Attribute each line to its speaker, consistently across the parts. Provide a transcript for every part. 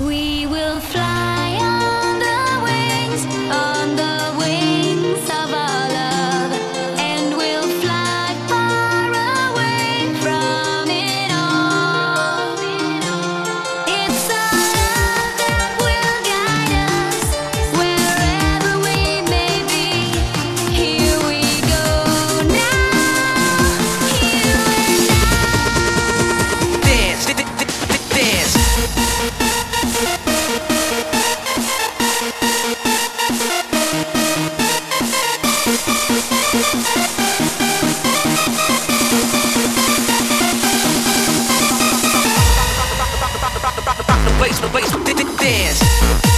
Speaker 1: We will fly. The bass, bass, dance.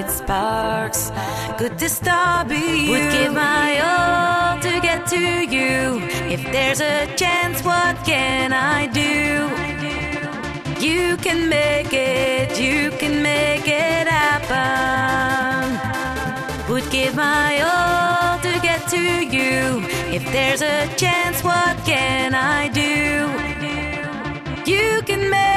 Speaker 1: It sparks. Could this star be you? Would give my all to get to you. If there's a chance, what can I do? You can make it, you can make it happen. Would give my all to get to you. If there's a chance, what can I do? You can make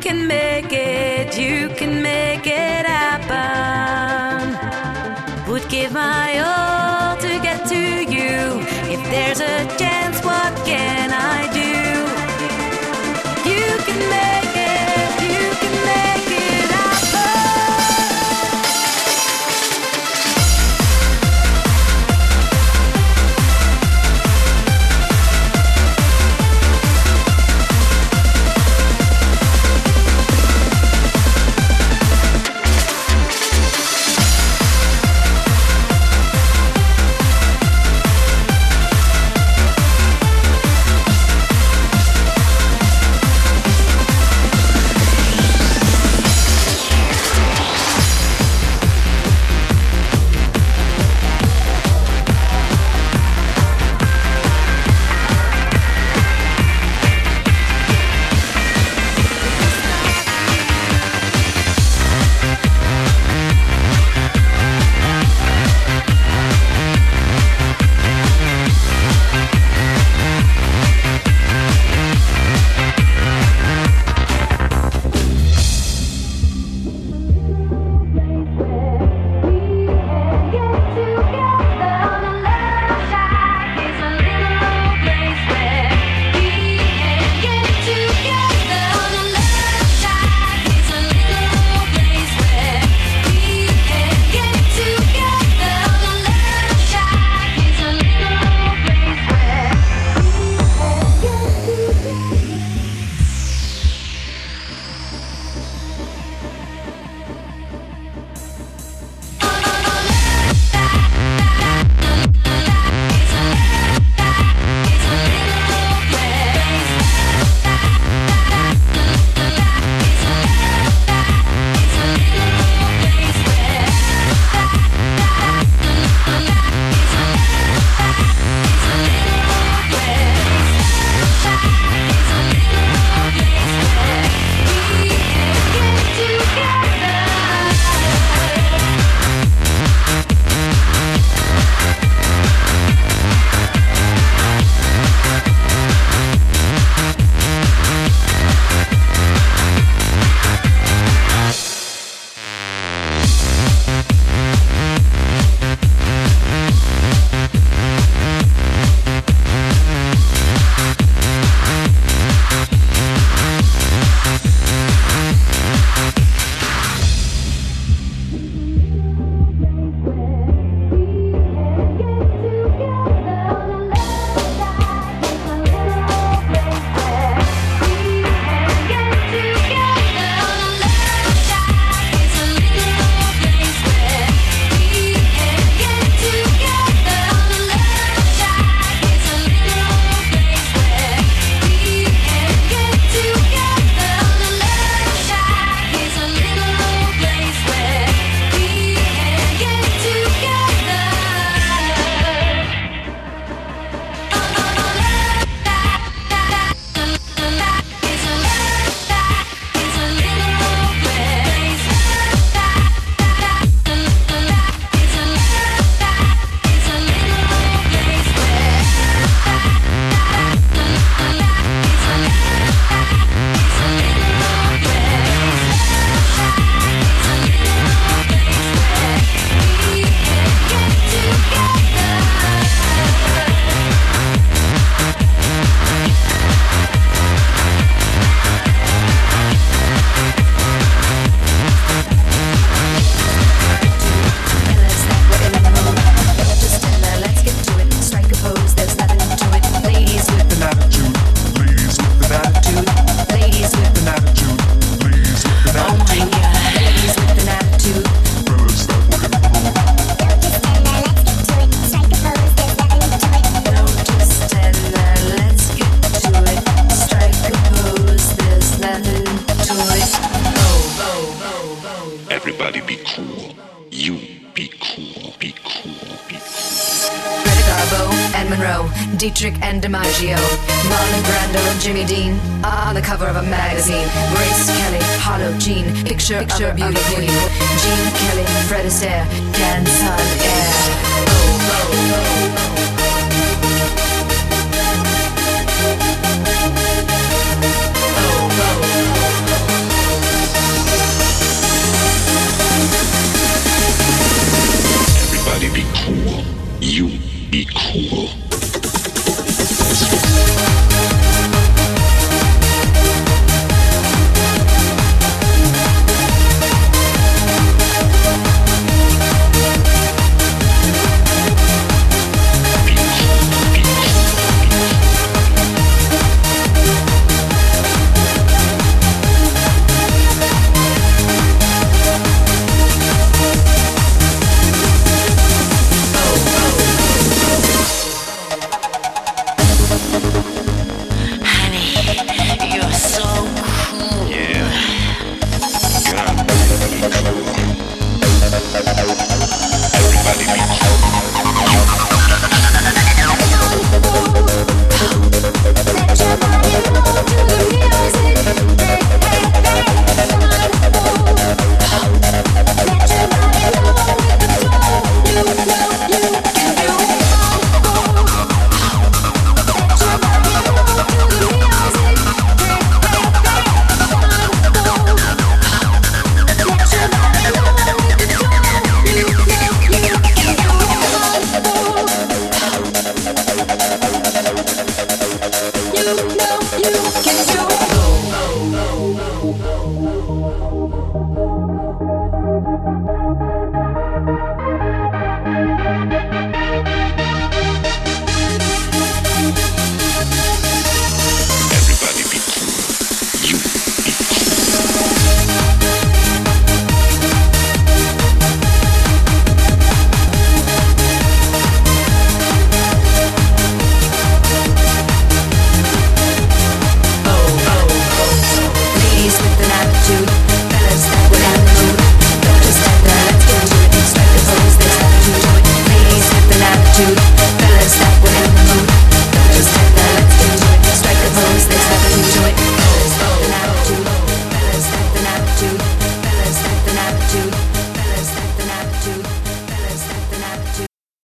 Speaker 1: can make it, you can make it happen. Would give my all to get to you. If there's a chance,
Speaker 2: Monroe, Dietrich and DiMaggio, Marlon Brando and Jimmy Dean on the cover of a magazine. Grace Kelly, Harlow, Jean, picture, picture of a beauty queen. Jean Kelly, Fred Astaire, dance on air. Be cool. Whoa.